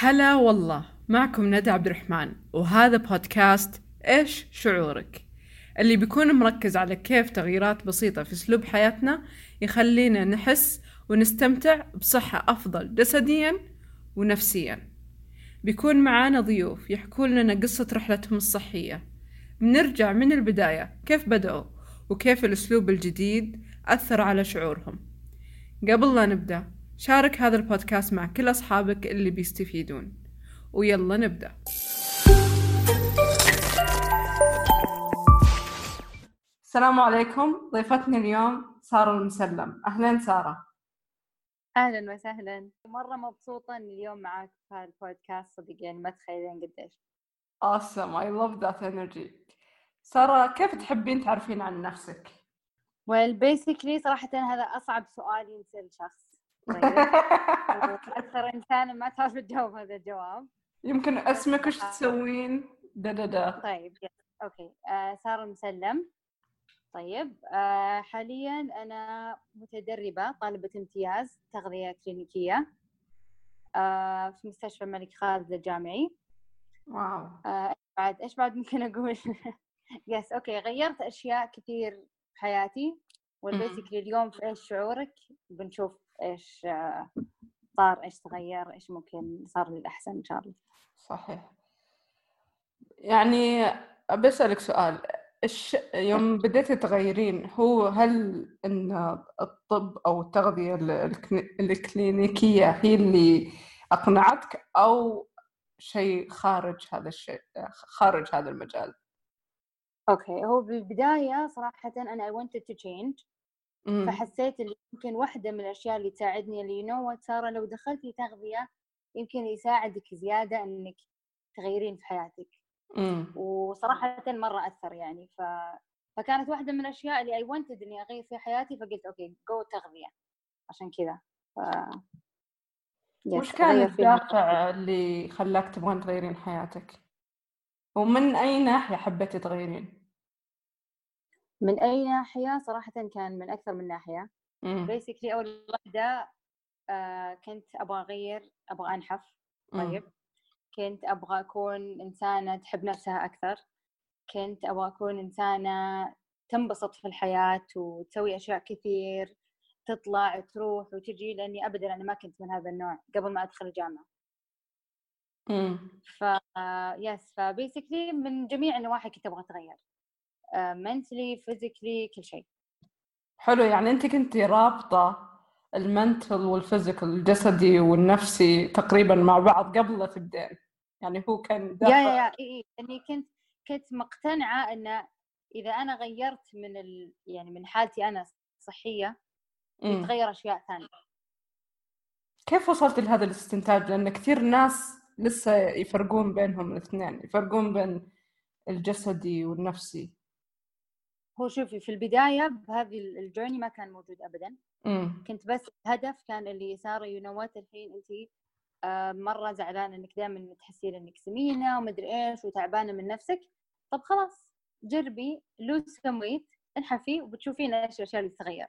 هلا والله معكم ندى عبد الرحمن وهذا بودكاست إيش شعورك؟ اللي بيكون مركز على كيف تغييرات بسيطة في أسلوب حياتنا يخلينا نحس ونستمتع بصحة أفضل جسديا ونفسيا. بيكون معانا ضيوف يحكون لنا قصة رحلتهم الصحية. بنرجع من البداية كيف بدأوا وكيف الأسلوب الجديد أثر على شعورهم. قبل لا نبدأ شارك هذا البودكاست مع كل أصحابك اللي بيستفيدون. ويلا نبدأ. السلام عليكم. ضيفتنا اليوم سارة المسلم. أهلا سارة. أهلا وسهلا. مرة مبسوطة إني اليوم معاك في هذا البودكاست صدق يعني ما تخيلين قديش. Awesome. I love that energy. سارة كيف تحبين تعرفين عن نفسك؟ well basically صراحة هذا أصعب سؤال ينسأل شخص. أكثر انسانه ما تعرف تجاوب هذا الجواب؟ يمكن أسمك وش تسوين؟ دا دا دا. طيب okay. آه ساره مسلم. طيب. آه حاليا أنا متدربة طالبة امتياز تغذية كلينيكية. آه في مستشفى الملك خالد الجامعي. wow. آه بعد؟ إيش بعد ممكن أقول؟ yes okay. غيرت أشياء كثير في حياتي. والبيسكلي اليوم في إيش شعورك؟ بنشوف آه صار إيش تغير إيش ممكن صار للأحسن إن شاء الله؟ صحيح. يعني بسألك سؤال. الش... يوم بديتي تغيرين هو هل إن الطب أو التغذية الكلينيكية هي اللي أقنعتك أو شيء خارج هذا الشيء خارج هذا المجال؟ okay. هو بالبداية صراحة أنا I wanted to change. فحسيت اللي يمكن واحدة من الأشياء اللي تساعدني اللي you know سارة لو دخلتي تغذية يمكن يساعدك زيادة إنك تغيرين في حياتك. إمم. وصراحة مرة أثر يعني ف... فكانت واحدة من الأشياء اللي I wanted إني أغير في حياتي فقلت okay go تغذية. عشان كذا ف... وش كان الدافع اللي خلاك تبغين تغيرين حياتك؟ ومن أي ناحية حبيتي تغيرين؟ من أي ناحية؟ صراحة كان من أكثر من ناحية. امم بيسكلي أول واحدة آه كنت أبغى أغير أبغى أنحف. طيب. كنت أبغى أكون إنسانة تحب نفسها أكثر. كنت أبغى أكون إنسانة تنبسط في الحياة وتسوي أشياء كثير تطلع تروح وتجي لأني أبدا أنا ما كنت من هذا النوع قبل ما أدخل الجامعة. امم ف yes ف basically من جميع النواحي كنت أبغى أتغير. mentally physically كل شيء. حلو يعني أنت كنتي رابطة ال mental وال physical الجسدي والنفسي تقريبا مع بعض قبل لا تبدين يعني هو كان يا يا يا إيه إني كنت كنت مقتنعة إن إذا أنا غيرت من ال... يعني من حالتي أنا صحية بتغير أشياء ثانية. كيف وصلت لهذا الاستنتاج؟ لأن كثير ناس لسه يفرقون بينهم الاثنين يفرقون بين الجسدي والنفسي. هو شوفي في البداية بهذه ال journey ما كان موجود أبدا. مم. كنت بس الهدف كان اللي سارة you know الحين أنت آه، مرة زعلانة إنك دائما تحسين إنك سمينة ومدري إيش وتعبانة من نفسك. طب خلاص جربي lose كم weight انحفي وبتشوفين إيش الأشياء اللي تتغير.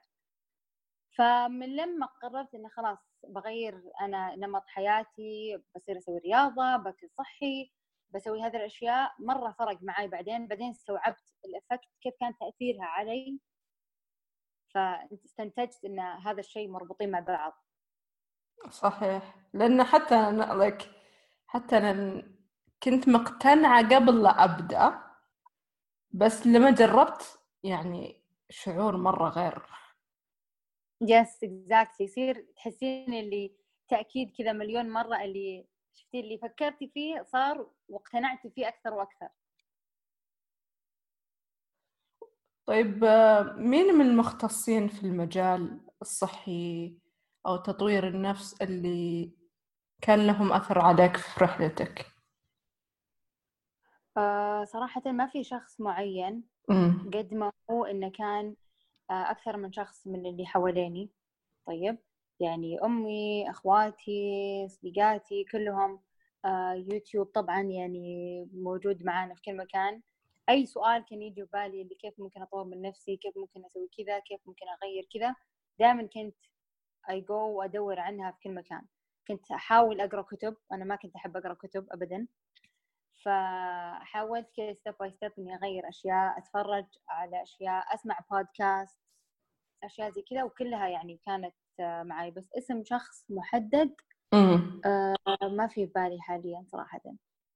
فمن لما قررت إنه خلاص بغير أنا نمط حياتي بصير أسوي رياضة باكل صحي بسوي هذه الأشياء مرة فرق معي بعدين بعدين استوعبت ال effect كيف كان تأثيرها علي. فاستنتجت إن هذا الشيء مربوطين مع بعض. صحيح. لأن حتى أنا like حتى أنا كنت مقتنعة قبل لا أبدأ بس لما جربت يعني شعور مرة غير. yes exactly يصير تحسين اللي تأكيد كذا مليون مرة اللي شفتي اللي فكرتي فيه صار واقتنعتي فيه أكثر وأكثر طيب مين من المختصين في المجال الصحي أو تطوير النفس اللي كان لهم أثر عليك في رحلتك؟ آه صراحة ما في شخص معين. قد ما هو إنه كان آه أكثر من شخص من اللي حواليني طيب يعني أمي أخواتي صديقاتي كلهم آه يوتيوب طبعا يعني موجود معانا في كل مكان. أي سؤال كان يجي ببالي اللي كيف ممكن أطور من نفسي كيف ممكن أسوي كذا كيف ممكن أغير كذا دائما كنت اي جو وادور عنها في كل مكان. كنت أحاول أقرأ كتب أنا ما كنت أحب أقرأ كتب ابدا. فحاولت كذا step by step إني أغير أشياء أتفرج على أشياء أسمع بودكاست أشياء زي كذا وكلها يعني كانت آه، معي بس اسم شخص محدد آه، ما في بالي حاليا صراحة.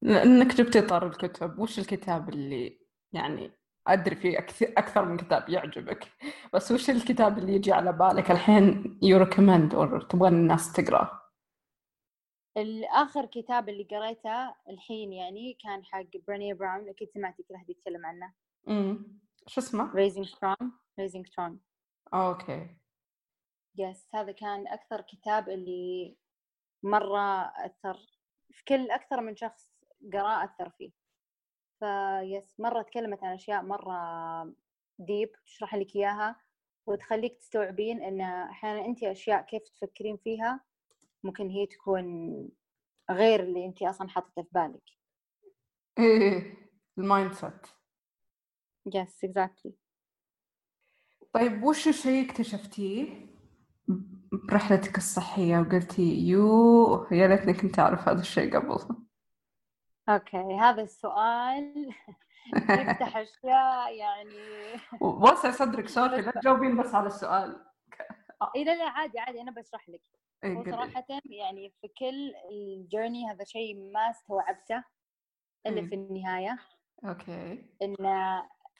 لأنك جبتي طار الكتب وش الكتاب اللي يعني أدري في أكثر من كتاب يعجبك بس وش الكتاب اللي يجي على بالك الحين you recommend أو تبغى الناس تقرأه؟ الآخر كتاب اللي قريته الحين يعني كان حق بريني براون أكيد سمعتي كل أحد يتكلم عنه. امم شو اسمه؟ Raising Strong Raising Strong. okay. yes هذا كان أكثر كتاب اللي مرة أثر في كل أكثر من شخص قراه أثر فيه. ف yes مرة تكلمت عن أشياء مرة deep تشرح لك إياها وتخليك تستوعبين إن أحيانا أنت أشياء كيف تفكرين فيها ممكن هي تكون غير اللي أنت أصلا حاطته في بالك. إيه ال mindset. yes exactly طيب وش الشيء اكتشفتيه؟ برحلتك الصحية وقلتي you يا ليتني كنت أعرف هذا الشيء قبل. okay هذا السؤال يفتح أشياء يعني. واسع صدرك sorry لا تجاوبين بس على السؤال. اي لا لا عادي عادي أنا بشرح لك. إيه، هو قولي. صراحة يعني في كل ال journey هذا شيء ما استوعبته إلا مم. في النهاية. okay. إن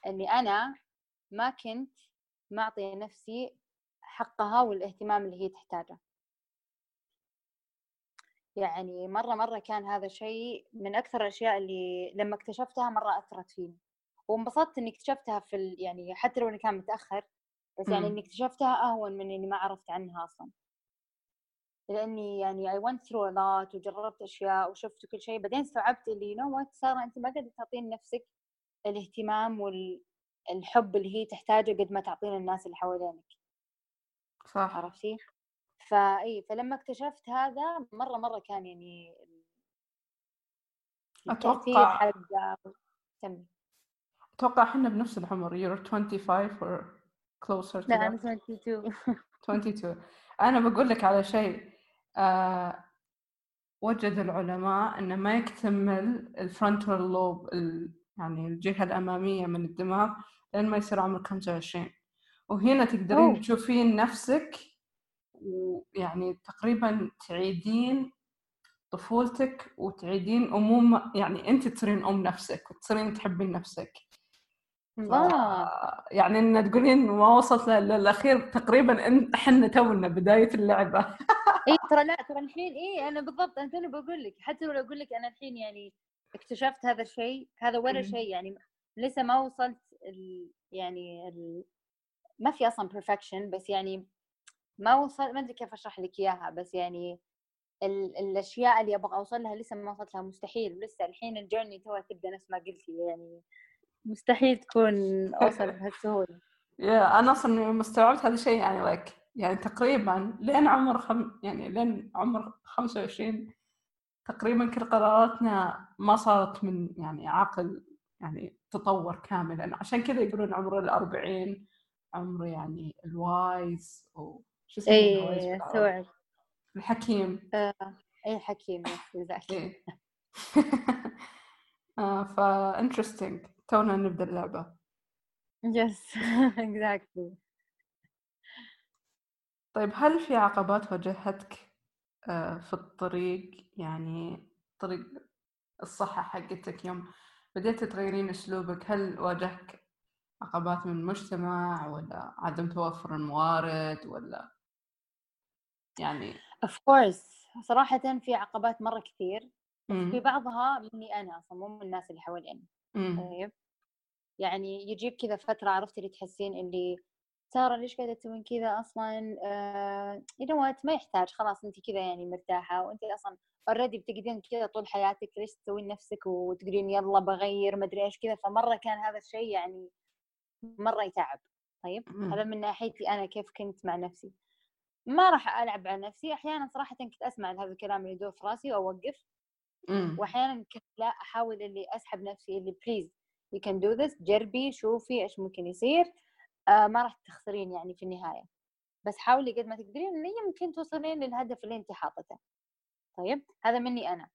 إني أنا ما كنت معطية نفسي حقها والاهتمام اللي هي تحتاجه. يعني مرة مرة كان هذا شيء من أكثر الأشياء اللي لما اكتشفتها مرة أثرت فيني. وانبسطت إني اكتشفتها في ال... يعني حتى لو إني كان متأخر بس يعني. إني اكتشفتها أهون من إني ما عرفت عنها أصلا. لأني يعني I went through a lot وجربت أشياء وشفت كل شيء بعدين استوعبت اللي you know what سارة أنت ما قاعدة تعطين نفسك الاهتمام والحب اللي هي تحتاجه قد ما تعطين الناس اللي حوالينك. صح. عرفتي؟ فاي فلما اكتشفت هذا مرة مرة كان يعني أتوقع حق سمي أتوقع إحنا بنفس العمر. You're 25 or closer to لا أنا that 22 22 أنا بقول لك على شيء آه وجد العلماء أن ما يكتمل الفرونتال لوب يعني الجهة الأمامية من الدماغ لين ما يصير عمرك 25 وهنا تقدرين أوه. تشوفين نفسك ويعني تقريبا تعيدين طفولتك وتعيدين أمومة يعني أنت تصيرين أم نفسك وتصيرين تحبين نفسك. الله يعني إن تقولين ما وصلت لل- للأخير تقريبا إحنا تونا بداية اللعبة اي ترى لا ترى الحين اي أنا بالضبط أنا توني بقول لك حتى لو أقول لك أنا الحين يعني اكتشفت هذا الشيء هذا ولا. شيء يعني لسه ما وصلت ال يعني ال ما في أصلا perfection بس يعني ما وصل ما أدري كيف أشرح لك إياها بس يعني ال... الأشياء اللي أبغى أوصل لها لسه ما وصلت لها مستحيل لسه الحين الجيرني توها تبدأ نفس ما قلتي يعني مستحيل تكون أوصل بهالسهولة يا أنا أصلا يوم استوعبت هذا الشيء يعني لايك يعني تقريبا لين عمر خم يعني لين عمر 25 تقريبا كل قراراتنا ما صارت من يعني عقل يعني تطور كاملا. عشان كذا يقولون عمر الأربعين عمر يعني ال wise أو شو اسمه ال wise اي؟ استوعب الحكيم. اي حكيم exactly. إيه. آه فا interesting. تونا نبدأ اللعبة. yes exactly. طيب هل في عقبات واجهتك آه، في الطريق يعني طريق الصحة حقتك يوم بديت تغيرين أسلوبك هل واجهك عقبات من المجتمع ولا عدم توفر الموارد ولا يعني of course صراحة في عقبات مرة كثير في. بعضها مني أنا أصلا مو من الناس اللي حواليني. طيب يعني يجيب كذا فترة عرفتي اللي تحسين اللي سارة ليش قاعدة تسوين كذا أصلا؟ آه you know what ما يحتاج خلاص أنت كذا يعني مرتاحة وأنت أصلا already بتقدرين كذا طول حياتك ليش تسوين نفسك وتقولين يلا بغير مدري إيش كذا فمرة كان هذا الشيء يعني مرة يتعب. طيب. هذا من ناحيتي أنا كيف كنت مع نفسي. ما راح ألعب على نفسي أحيانا صراحة كنت أسمع هذا الكلام اللي يدور في راسي وأوقف. مم. واحيانا كنت لا أحاول اللي أسحب نفسي اللي please you can do this جربي شوفي إيش ممكن يصير. آه ما راح تخسرين يعني في النهاية. بس حاولي قد ما تقدرين اللي يمكن توصلين للهدف اللي انت حاطته. طيب هذا مني أنا.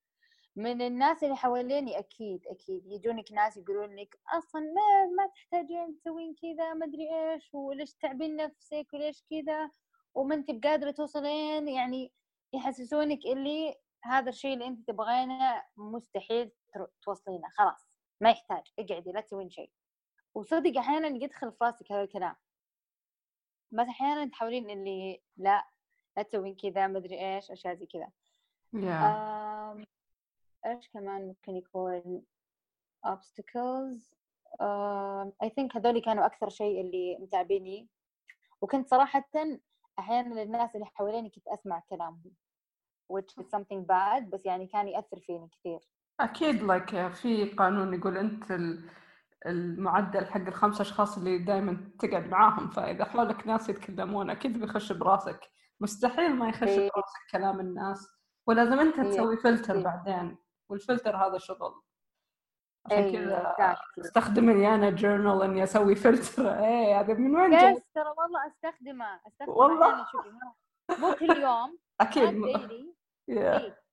من الناس اللي حواليني أكيد أكيد. يجونك ناس يقولون لك أصلا ما ما تحتاجين تسوين كذا ما أدري إيش وليش تعبين نفسك وليش كذا. وما انت بقادرة توصلين يعني يحسسونك اللي هذا الشيء اللي انت تبغينه مستحيل توصلينه. خلاص ما يحتاج. اقعدي لا تسوين شيء. وصدق أحيانا يدخل في راسك هذا الكلام. بس أحيانا تحاولين اللي لا لا تسوين كذا ما أدري إيش أشياء زي كذا. Yeah. إيش كمان ممكن يكون؟ obstacles. اي ثينك هذول كانوا أكثر شيء اللي متعبيني. وكنت صراحة أحيانا للناس اللي حواليني كنت أسمع كلامهم which is something bad بس يعني كان يأثر فيني كثير. أكيد لك like في قانون يقول أنت المعدل حق الخمس أشخاص اللي دائما تقعد معاهم فإذا حولك ناس يتكلمون أكيد بيخش براسك مستحيل ما يخش إيه. براسك كلام الناس ولازم أنت إيه. تسوي فلتر إيه. بعدين والفلتر هذا شغل عشان كذا استخدم أنا journal إني أسوي فلتر إيه هذا من وين جاي؟ ترى والله أستخدمه أستخدمه والله شوفي مو كل يوم أكيد daily yeah. بس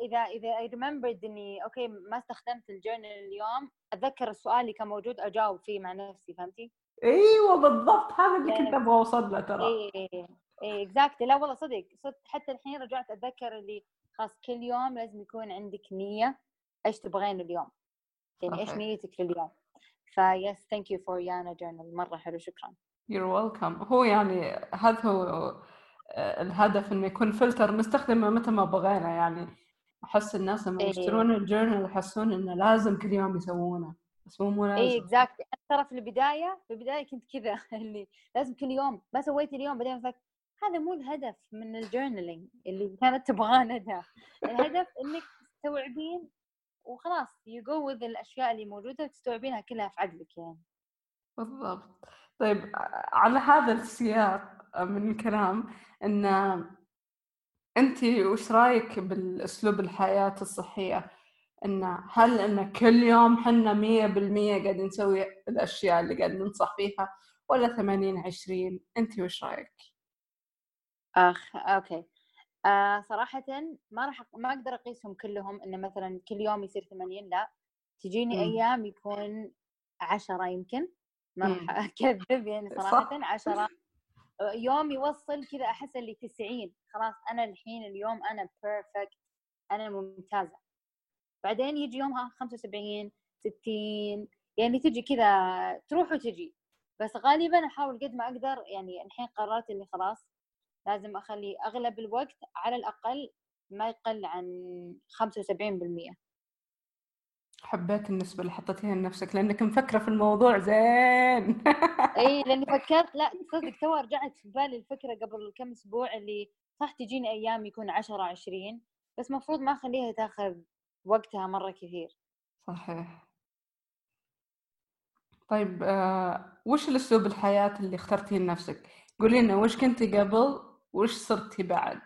إذا إذا I remembered إني okay ما استخدمت ال journal اليوم أتذكر السؤال اللي كان موجود أجاوب فيه مع نفسي فهمتي؟ أيوه بالضبط. هذا اللي كنت أبغى أوصل له ترى. إيه إيه exactly لا والله صدق. صدق حتى الحين رجعت أتذكر اللي خلاص كل يوم لازم يكون عندك نية إيش تبغين اليوم. يعني إيش نيتك لليوم. ف yes thank you for يانا journal مرة حلو شكرا. you're welcome هو يعني هذا هو آه، الهدف إنه يكون فلتر نستخدمه متى ما بغينا يعني أحس الناس لما إيه. يشترون ال journal يحسون إنه لازم كل يوم يسوونه بس مو مو لازم. اي exactly ترى في البداية في البداية كنت كذا اللي لازم كل يوم ما سويت اليوم بعدين هذا مو الهدف من ال journaling اللي كانت تبغاه ندى الهدف إنك تستوعبين وخلاص you go with الأشياء اللي موجودة تستوعبينها كلها في عقلك يعني. بالضبط. طيب على هذا السياق من الكلام إن أنت وش رأيك بالأسلوب الحياة الصحية؟ إن هل إن كل يوم حنا مية بالمية قاعدين نسوي الأشياء اللي قاعد ننصح فيها ولا ثمانين عشرين؟ أنت وش رأيك؟ أخ أوكي. آه صراحة ما راح ما أقدر أقيسهم كلهم انه مثلا كل يوم يصير 80 لا. تجيني م. أيام يكون 10 يمكن ما راح أكذب يعني صراحة 10 يوم يوصل كذا أحس اللي 90 خلاص أنا الحين اليوم أنا بيرفكت أنا ممتازة. بعدين يجي يومها 75 60 يعني تجي كذا تروح وتجي. بس غالبا أحاول قد ما أقدر يعني الحين قررت إني خلاص لازم أخلي أغلب الوقت على الأقل ما يقل عن 75% حبيت النسبة اللي حطيتيها لنفسك لأنك مفكرة في الموضوع زين. اي لأني فكرت لأ تصدق تو رجعت في بالي الفكرة قبل كم أسبوع اللي صح تجيني أيام يكون 10 20 بس مفروض ما أخليها تاخذ وقتها مرة كثير. صحيح. طيب آه، وش الأسلوب الحياة اللي اخترتيه لنفسك؟ قولي لنا وش كنتي قبل وش صرتي بعد؟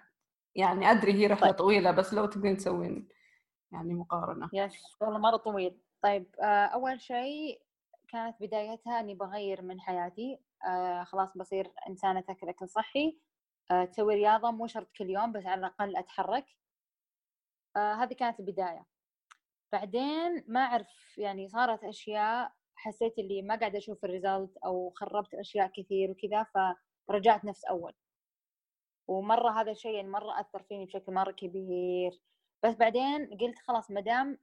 يعني أدري هي رحلة طيب. طويلة بس لو تقدرين تسوين يعني مقارنة. yes والله مرة طويل. طيب آه، أول شيء كانت بدايتها إني بغير من حياتي آه خلاص بصير إنسانة تاكل أكل صحي. آه تسوي رياضة مو شرط كل يوم بس على الأقل أتحرك. آه هذه كانت البداية. بعدين ما أعرف يعني صارت أشياء حسيت اللي ما قاعدة أشوف ال result أو خربت أشياء كثير وكذا فرجعت نفس أول. ومرة هذا الشيء يعني مرة أثر فيني بشكل مرة كبير. بس بعدين قلت خلاص ما دام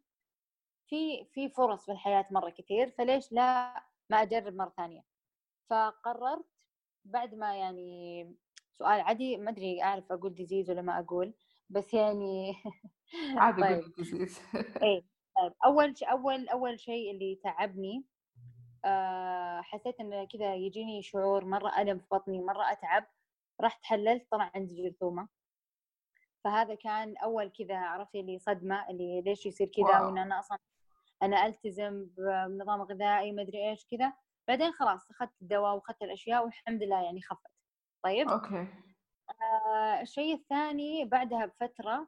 في في فرص في الحياة مرة كثير فليش لا ما أجرب مرة ثانية؟ فقررت بعد ما يعني سؤال عادي ما أدري أعرف أقول disease ولا ما أقول بس يعني عادي طيب. disease. إيه طيب. أول شيء أول أول شيء اللي تعبني أه حسيت انه كذا يجيني شعور مرة ألم في بطني مرة أتعب رحت حللت طلع عندي جرثومة. فهذا كان أول كذا عرفتي اللي صدمة اللي ليش يصير كذا وإن أنا أصلا أنا ألتزم بنظام غذائي ما أدري إيش كذا. بعدين خلاص أخذت الدواء وأخذت الأشياء والحمد لله يعني خفت. طيب؟ أوكي. آه الشيء الثاني بعدها بفترة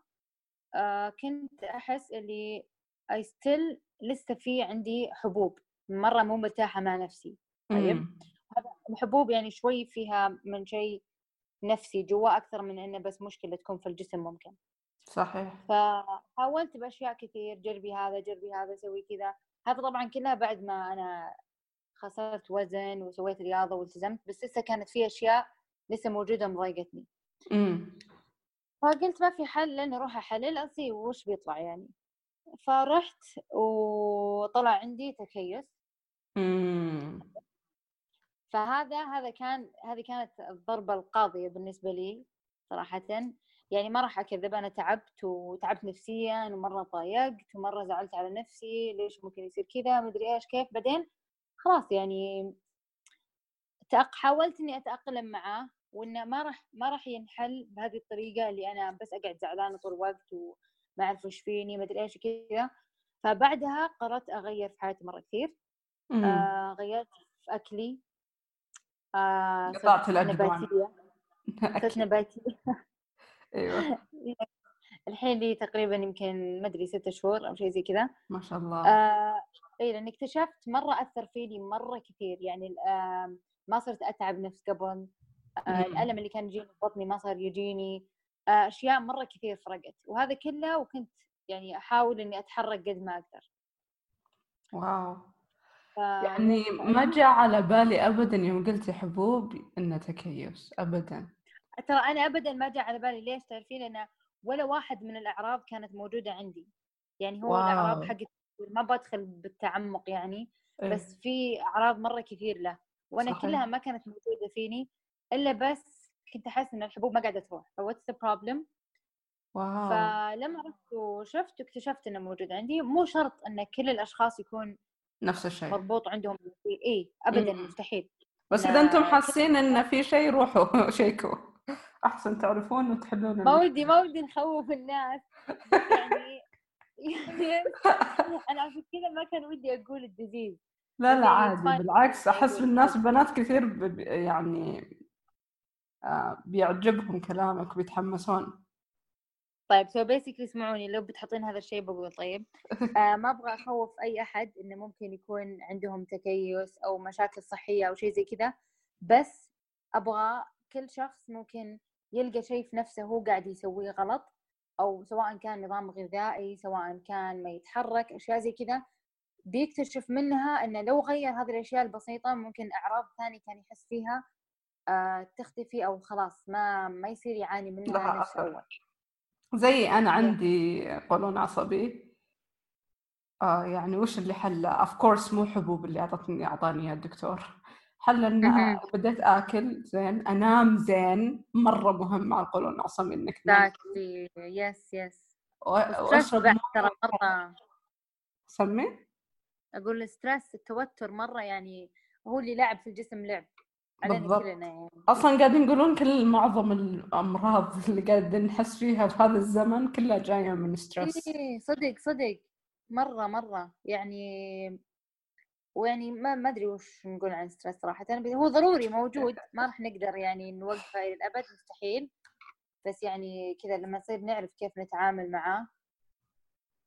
آه كنت أحس اللي I still لسه في عندي حبوب. مرة مو مرتاحة مع نفسي. طيب؟ الحبوب يعني شوي فيها من شيء نفسي جوا أكثر من إنه بس مشكلة تكون في الجسم ممكن. صحيح. فحاولت بأشياء كثير جربي هذا جربي هذا سوي كذا. هذا طبعا كلها بعد ما أنا خسرت وزن وسويت رياضة والتزمت بس لسه كانت في أشياء لسه موجودة مضايقتني. امم فقلت ما في حل لأني أروح أحلل أصير وش بيطلع يعني. فرحت وطلع عندي تكيس. امم فهذا هذا كان هذه كانت الضربة القاضية بالنسبة لي صراحة. يعني ما راح أكذب أنا تعبت وتعبت نفسيا ومرة ضايقت ومرة زعلت على نفسي ليش ممكن يصير كذا؟ مدري إيش كيف؟ بعدين خلاص يعني تأق حاولت إني أتأقلم معاه وإنه ما راح ما راح ينحل بهذه الطريقة اللي أنا بس أقعد زعلانة طول الوقت وما أعرف وش فيني مدري إيش كذا. فبعدها قررت أغير في حياتي مرة كثير. آه غيرت في أكلي. آه قطعت صرت نباتية. صرت أكيد. أيوه. الحين لي تقريبا يمكن ما أدري ستة شهور أو شيء زي كذا. ما شاء الله. آه اي لأن اكتشفت مرة أثر فيني مرة كثير. يعني آه ما صرت أتعب نفس قبل. آه. الألم اللي كان يجيني في بطني ما صار يجيني. آه أشياء مرة كثير فرقت. وهذا كله وكنت يعني أحاول إني أتحرك قد ما أقدر. واو. ف... يعني ما جاء على بالي أبدا يوم قلتي حبوب إنه تكيس. أبدا. ترى أنا ابدا ما جاء على بالي ليش تعرفين لأن ولا واحد من الاعراض كانت موجودة عندي. يعني هو الاعراض wow. حقت ما بدخل بالتعمق يعني إيه. بس في اعراض مرة كثير له وأنا صحيح. كلها ما كانت موجودة فيني إلا بس كنت أحس إن الحبوب ما قاعدة تروح. ف what's the problem wow. فلما رحت وشفت واكتشفت إنه موجود عندي. مو شرط إن كل الأشخاص يكون نفس الشيء. مربوط عندهم اي ابدا مم. مستحيل. بس ان إذا أنتم كل حاسين إن في شيء روحوا. شيكوا. أحسن تعرفون وتحلون ما ودي ما ودي نخوف الناس. يعني أنا عشان كذا ما كان ودي أقول ال disease. لا لا عادي بالعكس أقول الناس بنات كثير ب- يعني آه، بيعجبهم كلامك وبيتحمسون. طيب so basically اسمعوني لو بتحطين هذا الشيء بقول طيب. آه ما أبغى أخوف أي أحد إنه ممكن يكون عندهم تكيس أو مشاكل صحية أو شيء زي كذا. بس أبغى كل شخص ممكن يلقى شيء في نفسه هو قاعد يسويه غلط أو سواء كان نظام غذائي سواء كان ما يتحرك أشياء زي كذا بيكتشف منها إنه لو غير هذه الأشياء البسيطة ممكن أعراض ثانية كان يحس فيها آه تختفي أو خلاص ما ما يصير يعاني منها لها نفس أثر اول زي أنا Yeah. عندي قولون عصبي آه يعني وش اللي حله؟ اوف كورس مو حبوب اللي أعطتني أعطاني الدكتور حل ان. بديت آكل زين أنام زين مرة مهم مع القولون العصبي إنك exactly yes yes وأشرب ترى مرة. سمي؟ أقول ال stress التوتر مرة يعني هو اللي لعب في الجسم لعب. بالضبط. يعني. أصلا قاعدين يقولون كل معظم الأمراض اللي قاعدين نحس فيها في هذا الزمن كلها جاية من stress إيه صدق صدق. مرة مرة. يعني ويعني ما ما أدري وش نقول عن ال stress صراحة بس هو ضروري موجود ما راح نقدر يعني نوقفه إلى الأبد مستحيل. بس يعني كذا لما نصير نعرف كيف نتعامل معاه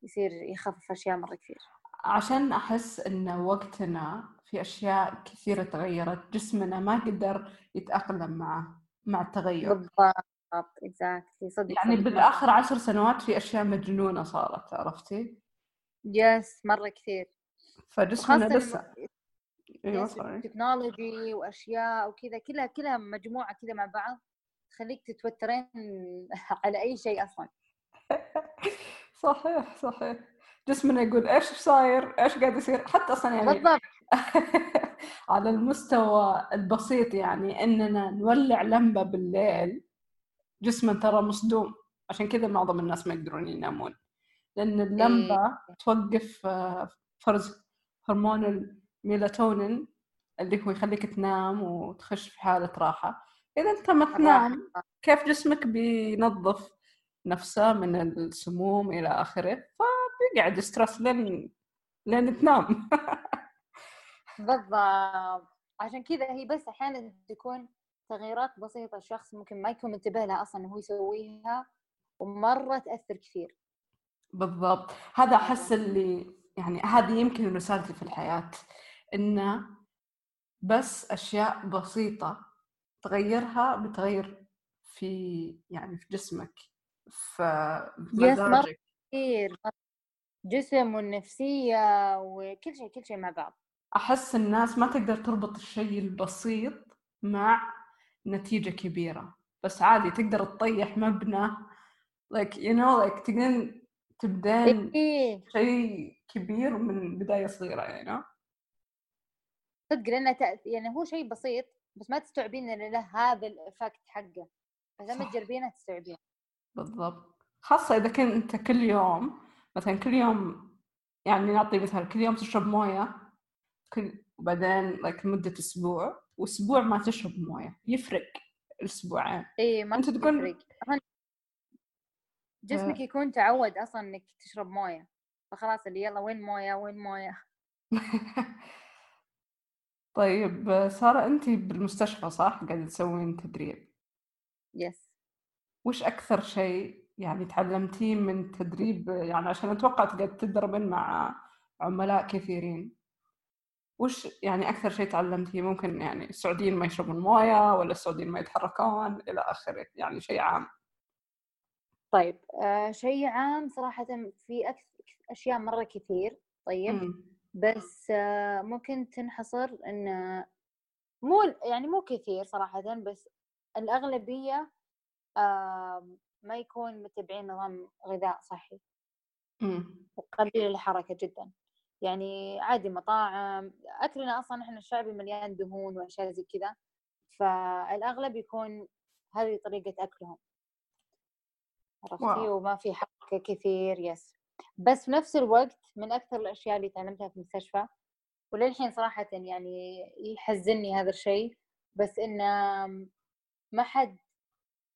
يصير يخفف أشياء مرة كثير. عشان أحس إن وقتنا في أشياء كثيرة تغيرت جسمنا ما قدر يتأقلم مع مع التغير. بالضبط exactly صدق يعني بالآخر عشر سنوات في أشياء مجنونة صارت عرفتي؟ يس مرة كثير. فجسمنا لسه أيوه التكنولوجي وأشياء وكذا كلها كلها مجموعة كذا مع بعض تخليك تتوترين على أي شيء أصلا. صحيح صحيح. جسمنا يقول إيش صاير؟ إيش قاعد يصير؟ حتى أصلا يعني بالضبط. على المستوى البسيط يعني إننا نولع لمبة بالليل جسمنا ترى مصدوم. عشان كذا معظم الناس ما يقدرون ينامون. لأن إيه. اللمبة توقف آه، فرز هرمون الميلاتونين اللي هو يخليك تنام وتخش في حالة راحة. إذا أنت ما تنام كيف جسمك بينظف نفسه من السموم إلى آخره؟ فبيقعد ستريس لين لين تنام. بالضبط. عشان كذا هي بس أحيانا تكون تغييرات بسيطة الشخص ممكن ما يكون منتبه لها أصلا إنه هو يسويها ومرة تأثر كثير. بالضبط. هذا أحس اللي يعني هذه يمكن رسالتي في الحياة إنه بس أشياء بسيطة تغيرها بتغير في يعني في جسمك في مزاجك. كثير جسم والنفسية وكل شيء كل شيء مع بعض. أحس الناس ما تقدر تربط الشيء البسيط مع نتيجة كبيرة. بس عادي تقدر تطيح مبنى like you know like تقدرين تبدين شيء كبير من بداية صغيرة يعني? صدق لأنه تأ- يعني هو شيء بسيط بس ما تستوعبين إن له هذا الإفكت حقه. بس لما صح. تجربينه تستوعبين. بالضبط. خاصة إذا كنت كل يوم مثلا كل يوم يعني نعطي مثال كل يوم تشرب موية كل وبعدين like لمدة أسبوع وأسبوع ما تشرب موية يفرق الأسبوعين. إيه ما يفرق. أصلاً جسمك يكون تعود أصلا إنك تشرب موية. فخلاص اللي يلا وين موية وين موية؟ طيب سارة أنت بالمستشفى صح؟ قاعدة تسوين تدريب. يس وش أكثر شيء يعني تعلمتيه من تدريب؟ يعني عشان أتوقع قاعد تتدربين مع عملاء كثيرين. وش يعني أكثر شيء تعلمتيه؟ ممكن يعني السعوديين ما يشربون موية ولا السعوديين ما يتحركون إلى آخره يعني شيء عام. طيب آه شيء عام صراحة في أكثر أشياء مرة كثير طيب مم. بس آه، ممكن تنحصر إن مو يعني مو كثير صراحة بس الأغلبية آه، ما يكون متبعين نظام غذاء صحي. وقليل الحركة جدا يعني عادي مطاعم أكلنا أصلا إحنا الشعبي مليان دهون وأشياء زي كذا فالأغلب يكون هذه طريقة أكلهم عرفتي. وما في حركة كثير يس. بس في نفس الوقت من أكثر الأشياء اللي تعلمتها في المستشفى وللحين صراحة يعني يحزنني هذا الشيء بس إنه ما حد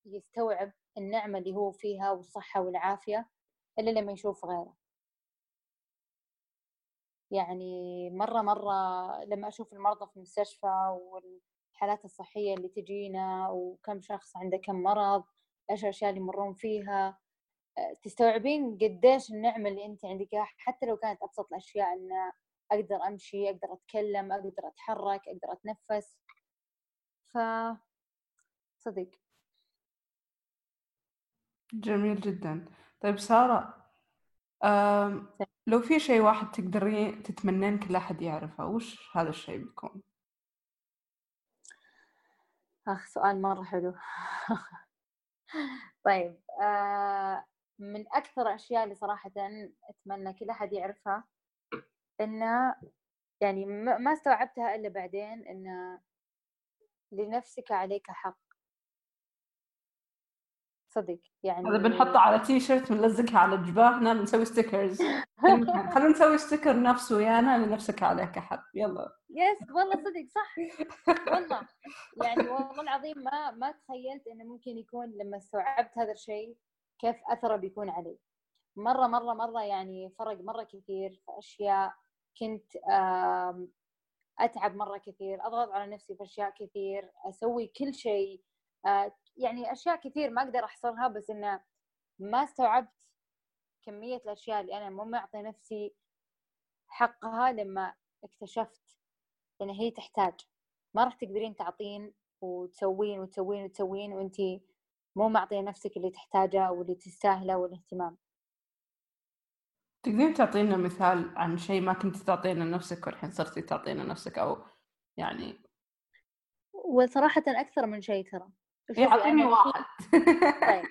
يستوعب النعمة اللي هو فيها والصحة والعافية إلا لما يشوف غيره. يعني مرة مرة لما أشوف المرضى في المستشفى والحالات الصحية اللي تجينا وكم شخص عنده كم مرض إيش الأشياء اللي يمرون فيها. أه، تستوعبين قديش النعمة اللي أنت عندك حتى لو كانت أبسط الأشياء إن أقدر أمشي أقدر أتكلم أقدر أتحرك أقدر أتنفس. ف صدق جميل جدا. طيب سارة أم لو في شيء واحد تقدرين تتمنين كل أحد يعرفه وش هذا الشيء بيكون؟ أخ سؤال مرة حلو. طيب آه من أكثر الأشياء اللي صراحة أتمنى كل أحد يعرفها إنه يعني ما استوعبتها إلا بعدين إنه لنفسك عليك حق. صدق يعني هذا بنحطه على تي شيرت بنلزقها على جباهنا بنسوي stickers خلينا نسوي sticker نفس ويانا لنفسك عليك حق يلا. yes والله صدق صح. والله. يعني والله العظيم ما ما تخيلت إنه ممكن يكون لما استوعبت هذا الشيء كيف أثره بيكون علي. مرة مرة مرة يعني فرق مرة كثير في أشياء كنت أتعب مرة كثير أضغط على نفسي في أشياء كثير أسوي كل شيء يعني أشياء كثير ما أقدر أحصرها بس إنه ما استوعبت كمية الأشياء اللي أنا مو معطي نفسي حقها لما اكتشفت إن هي تحتاج. ما راح تقدرين تعطين وتسوين وتسوين وتسوين وأنت مو معطية نفسك اللي تحتاجه واللي تستاهله والاهتمام. تقدرين تعطينا مثال عن شيء ما كنت تعطينا لنفسك والحين صرتي تعطينا لنفسك أو يعني وصراحة أكثر من شيء ترى. أنا واحد. طيب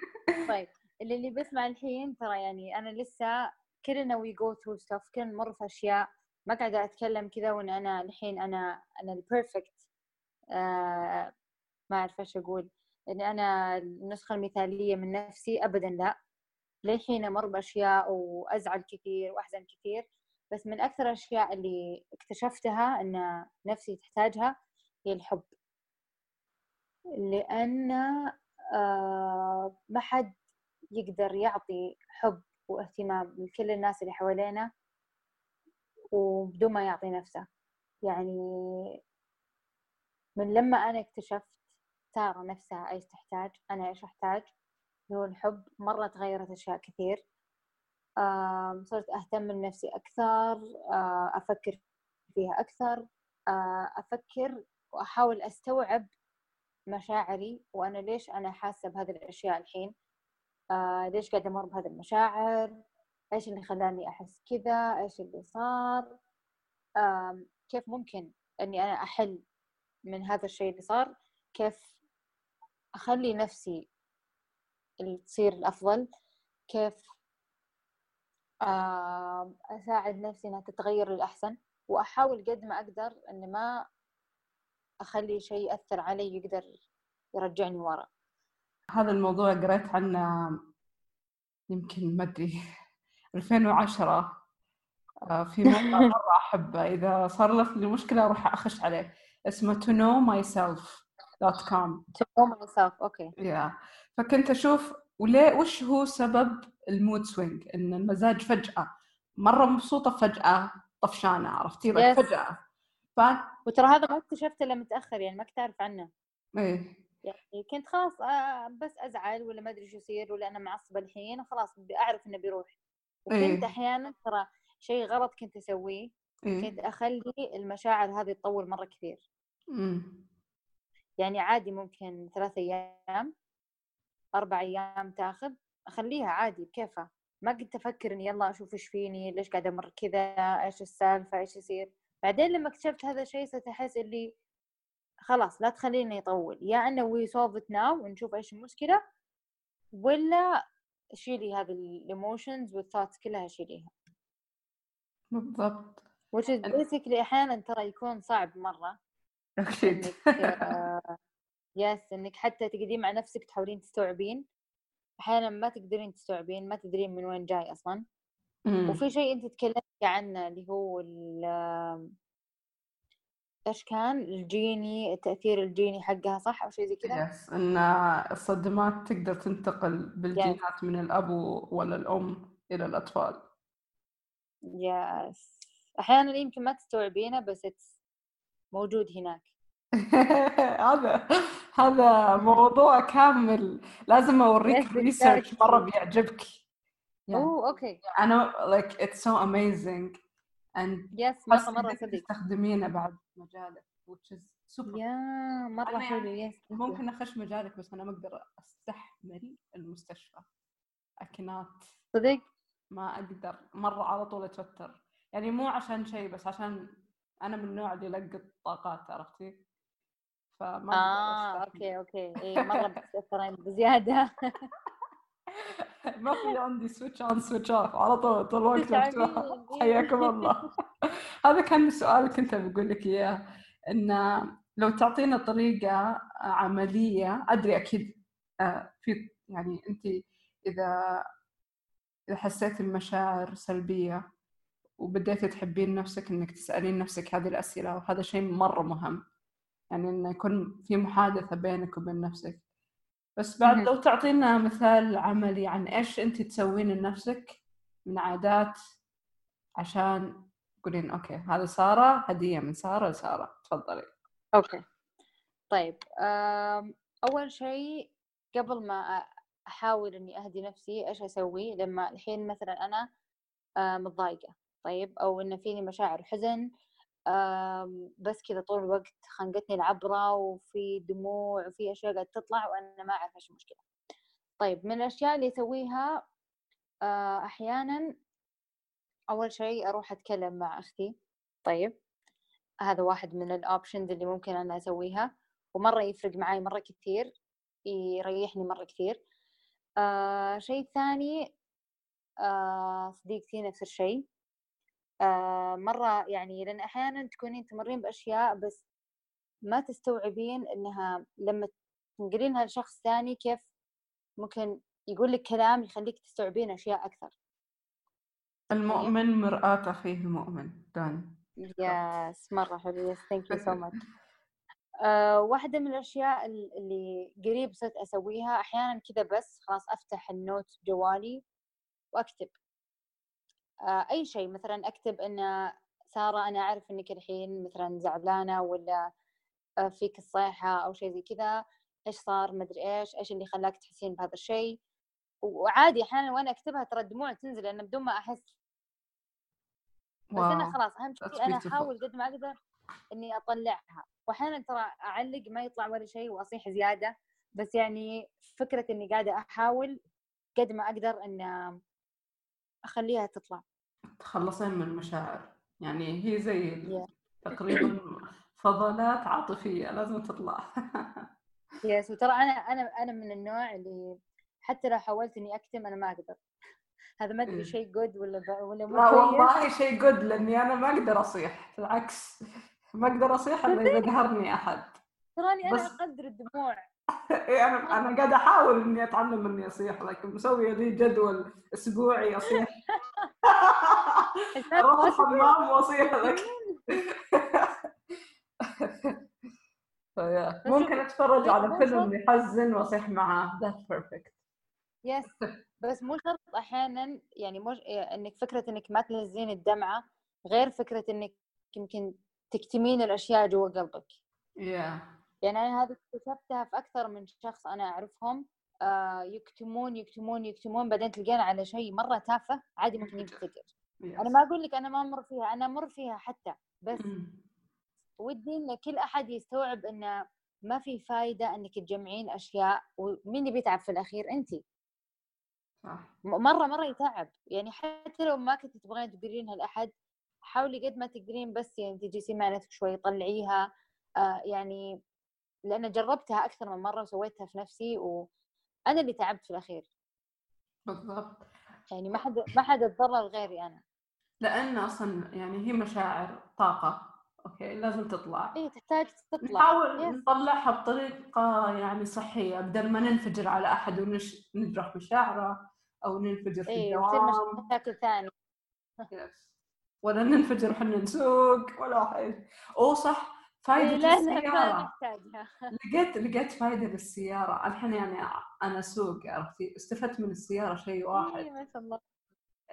طيب. اللي اللي بيسمع الحين ترى يعني أنا لسه كلنا we go through stuff كلنا نمر في أشياء ما قاعدة أتكلم كذا وإن أنا الحين أنا أنا ال perfect آه ما أعرف إيش أقول. إن أنا النسخة المثالية من نفسي أبدا لا. للحين أمر بأشياء وأزعل كثير وأحزن كثير. بس من أكثر الأشياء اللي اكتشفتها أن نفسي تحتاجها هي الحب. لأن آه ما حد يقدر يعطي حب واهتمام لكل الناس اللي حوالينا وبدون ما يعطي نفسه. يعني من لما أنا اكتشفت سارة نفسها إيش تحتاج أنا إيش أحتاج هو الحب مرة تغيرت أشياء كثير. آم، صرت أهتم بنفسي أكثر آه، أفكر فيها أكثر آه، أفكر وأحاول أستوعب مشاعري وأنا ليش أنا حاسة بهذه الأشياء الحين؟ آه ليش قاعدة أمر بهذه المشاعر؟ إيش اللي خلاني أحس كذا؟ إيش اللي صار؟ آه كيف ممكن أني أنا أحل من هذا الشيء اللي صار؟ كيف أخلي نفسي تصير الأفضل؟ كيف آه أساعد نفسي إنها تتغير للأحسن؟ وأحاول قد ما أقدر إني ما أخلي شيء يأثر علي يقدر يرجعني ورا. هذا الموضوع قريت عنه يمكن ما أدري 2010 آه، في موقع مرة أحبه. إذا صار لي مشكلة أروح أخش عليه. اسمه to know myself dot com to know myself أوكي. yeah فكنت أشوف وليه وش هو سبب ال mood swing إن المزاج فجأة مرة مبسوطة فجأة طفشانة عرفتي؟ Yes. فجأة. ف... وترى هذا ما اكتشفته إلا متأخر يعني ما كنت أعرف عنه. إيه. يعني كنت خلاص آه، بس أزعل ولا ما أدري شو يصير ولا أنا معصبه الحين خلاص أعرف إنه بيروح. وكنت إيه. أحيانا ترى شيء غلط كنت أسويه. إيه. كنت أخلي المشاعر هذه تطول مرة كثير. مم. يعني عادي ممكن ثلاث أيام أربع أيام تأخذ أخليها عادي بكيفها. ما كنت أفكر إني يلا أشوف إيش فيني ليش قاعدة أمر كذا إيش السالفة إيش يصير. بعدين لما اكتشفت هذا الشيء صرت أحس اللي خلاص لا تخليني يطول يا إنه we solve it now ونشوف إيش المشكلة ولا شيلي هذه ال emotions وال thoughts كلها شيليها بالضبط. Which is basically أحيانا ترى يكون صعب مرة. أكيد. يس إنك حتى تقعدين مع نفسك تحاولين تستوعبين. أحيانا ما تقدرين تستوعبين ما تدرين من وين جاي أصلا. وفي شيء أنت تكلمتي عنه اللي هو إيش كان؟ الجيني التأثير الجيني حقها صح؟ أو شيء زي كذا؟ يس إن الصدمات تقدر تنتقل بالجينات yes. من الأب ولا الأم إلى الأطفال. yes. أحيانا يمكن ما تستوعبينه بس موجود هناك. هذا هذا موضوع كامل. لازم أوريك research مرة بيعجبك. oh okay أنا like it's so amazing. And yes مره مرة صدق تستخدمينه بعد مجالك which is super. yeah مرة حلو. yes ممكن أخش مجالك بس أنا ما أقدر أستحمل المستشفى. اكنات صدق ما أقدر. مرة على طول أتوتر. يعني مو عشان شيء بس عشان أنا من النوع اللي يلقط طاقات عرفتي؟ فما آه okay okay. اي مرة بتتأثرين بزيادة. ما في عندي switch on switch off على طول طول الوقت مفتوح حياكم الله. هذا كان السؤال اللي كنت بقول لك إياه إن لو تعطينا طريقة عملية أدري أكيد آه، في يعني أنت إذا إذا حسيتي بمشاعر سلبية وبديتي تحبين نفسك إنك تسألين نفسك هذه الأسئلة وهذا شيء مرة مهم. يعني إنه يكون في محادثة بينك وبين نفسك. بس بعد لو تعطينا مثال عملي عن إيش أنت تسوين لنفسك من عادات عشان تقولين أوكي هذا سارة هدية من سارة لسارة. تفضلي. أوكي. طيب أول شيء قبل ما أحاول إني أهدي نفسي إيش أسوي لما الحين مثلا أنا متضايقة؟ طيب أو إن فيني مشاعر حزن بس كذا طول الوقت خنقتني العبرة وفي دموع وفي أشياء قاعدة تطلع وأنا ما أعرف إيش المشكلة. طيب من الأشياء اللي أسويها آه، أحيانا أول شيء أروح أتكلم مع أختي. طيب هذا واحد من الأوبشنز اللي ممكن أنا أسويها. ومرة يفرق معي مرة كثير يريحني مرة كثير آه شيء ثاني آه صديقتي نفس الشيء. مرة يعني لأن أحيانا تكونين تمرين بأشياء بس ما تستوعبين إنها لما تنقلينها لشخص ثاني كيف ممكن يقول لك كلام يخليك تستوعبين أشياء أكثر. المؤمن مرآة أخيه المؤمن done yes مرة حلو. yes thank you so much واحدة من الأشياء اللي قريب صرت أسويها أحيانا كذا بس خلاص أفتح ال note جوالي وأكتب. آه، أي شيء مثلا أكتب إن سارة أنا أعرف إنك الحين مثلا زعلانة ولا آه، فيك الصيحه أو شيء زي كذا إيش صار؟ مدري إيش إيش اللي خلاك تحسين بهذا الشيء؟ وعادي أحيانا وأنا أكتبها ترى الدموع تنزل لأن بدون ما أحس. بس أنا خلاص أهم شيء أنا أحاول قد ما أقدر إني أطلعها. واحيانا ترى أعلق ما يطلع ولا شيء وأصيح زيادة. بس يعني فكرة إني قاعدة أحاول قد ما أقدر إن أخليها تطلع. تخلصين من المشاعر. يعني هي زي. تقريبا فضلات عاطفية لازم تطلع. yes وترى أنا أنا أنا من النوع اللي حتى لو حاولت إني أكتم أنا ما أقدر. هذا ما أدري إيه. شيء good ولا. ولا مو لا والله شيء good لأني أنا ما أقدر أصيح بالعكس. ما أقدر أصيح إلا إذا قهرني أحد. تراني أنا أقدر الدموع. إيه أنا أنا قاعد أحاول إني أتعلم إني أصيح لكن مسوية لي جدول أسبوعي أصيح. أروح الحمام واصيح لك. ف yeah، ممكن أتفرج على فيلم يحزن وأصيح معاه. that perfect yes بس مو شرط أحيانا يعني مش إنك فكرة إنك ما تنزلين الدمعة غير فكرة إنك يمكن تكتمين الأشياء جوا قلبك. yeah يعني أنا هذه اكتشفتها في أكثر من شخص أنا أعرفهم. آه يكتمون يكتمون يكتمون بعدين تلقين على شيء مرة تافه عادي ممكن يفتكر أنا ما أقول لك أنا ما أمر فيها أنا أمر فيها حتى بس ودي إن كل أحد يستوعب إنه ما في فايدة إنك تجمعين أشياء ومين اللي بيتعب في الأخير؟ انت. مرة مرة يتعب. يعني حتى لو ما كنت تبغين تقولينها لاحد حاولي قد ما تقدرين بس يعني تجلسين مع نفسك شوي طلعيها. آه يعني لأن جربتها أكثر من مرة وسويتها في نفسي وأنا اللي تعبت في الأخير. بالضبط. يعني ما حد ما حد اتضرر غيري أنا. لأن أصلا يعني هي مشاعر طاقة أوكي؟ لازم تطلع. اي تحتاج تطلع. نحاول. نطلعها بطريقة يعني صحية بدل ما ننفجر على أحد ونجرح مشاعره أو ننفجر في اي وتصير الدوام. مشاكل ثانية. ولا ننفجر وحنا نسوق ولا حاجة أو صح. فايدة إيه لا السيارة. لقيت لقيت فايدة للسيارة الحين يعني أنا أسوق عرفتي؟ استفدت من السيارة شيء واحد. إيه ما شاء الله.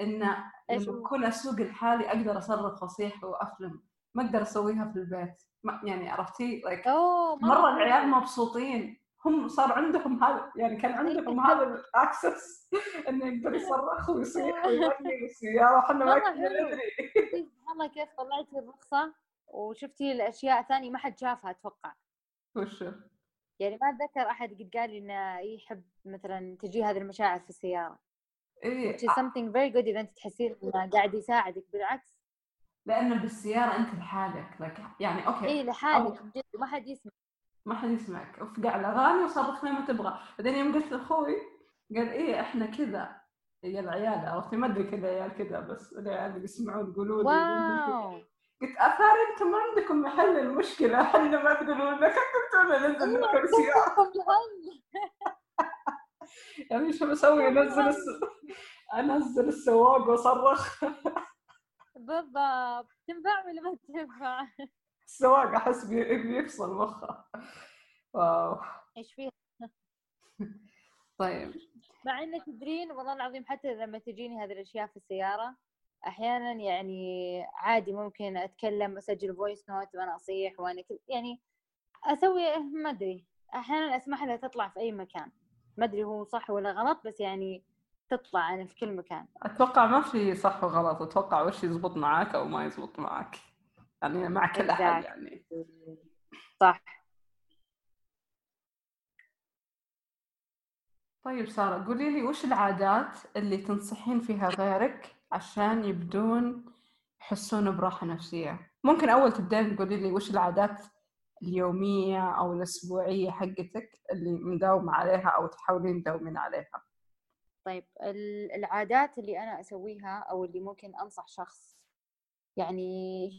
لما هو؟ أكون أسوق لحالي أقدر أصرخ وأصيح وأفلم. ما أقدر أسويها في البيت. ما يعني عرفتي؟ Like أوه مرة. العيال مبسوطين. هم صار عندهم هذا يعني كان عندهم هذا الاكسس إنه يقدر يصرخ ويصيح ويغني بالسياره إحنا ما والله كنا. ندري. سبحان الله كيف طلعتي الرخصة وشفتي الأشياء ثانية ما حد شافها أتوقع. وش؟ يعني ما أتذكر أحد قد قال لي إنه يحب مثلا تجي هذه المشاعر في السيارة. إيه which is something very good إذا أنت تحسين إنه قاعد يساعدك بالعكس. لأنه بالسيارة أنت لحالك لك يعني okay إيه لحالك بجد وما حد يسمع. ما حد يسمعك. افقع الاغاني وصرخ لما تبغى. بعدين يوم قلت لأخوي قال إيه إحنا كذا. يا العيال عرفتي ما أدري كذا عيال كذا بس العيال اللي يسمعون يقولوا لي wow. قلت أثار أنتم ما عندكم محل المشكلة إحنا ما تقولون لنا كنتوا ننزل نركب سيارة. يعني شو بسوي انزل الس... أنزل السواق واصرخ بالضبط. تنفع ولا ما تنفع؟ السواق أحس بي- بيفصل مخه. واو. إيش فيها؟ طيب. مع ان تدرين والله العظيم حتى لما تجيني هذه الأشياء في السيارة أحيانا يعني عادي ممكن أتكلم أسجل voice note وأنا أصيح وأنا كل يعني أسوي ما أدري. أحيانا أسمح لها تطلع في أي مكان. ما أدري هو صح ولا غلط بس يعني تطلع أنا في كل مكان. أتوقع ما في صح وغلط أتوقع وش يزبط معاك أو ما يزبط معاك. يعني مع كل أحد. يعني. صح. طيب سارة قولي لي وش العادات اللي تنصحين فيها غيرك عشان يبدون يحسون براحة نفسية؟ ممكن أول تبدين تقولي لي وش العادات اليومية أو الأسبوعية حقتك اللي مداومة عليها أو تحاولين تداومين عليها. طيب ال- العادات اللي أنا أسويها أو اللي ممكن أنصح شخص يعني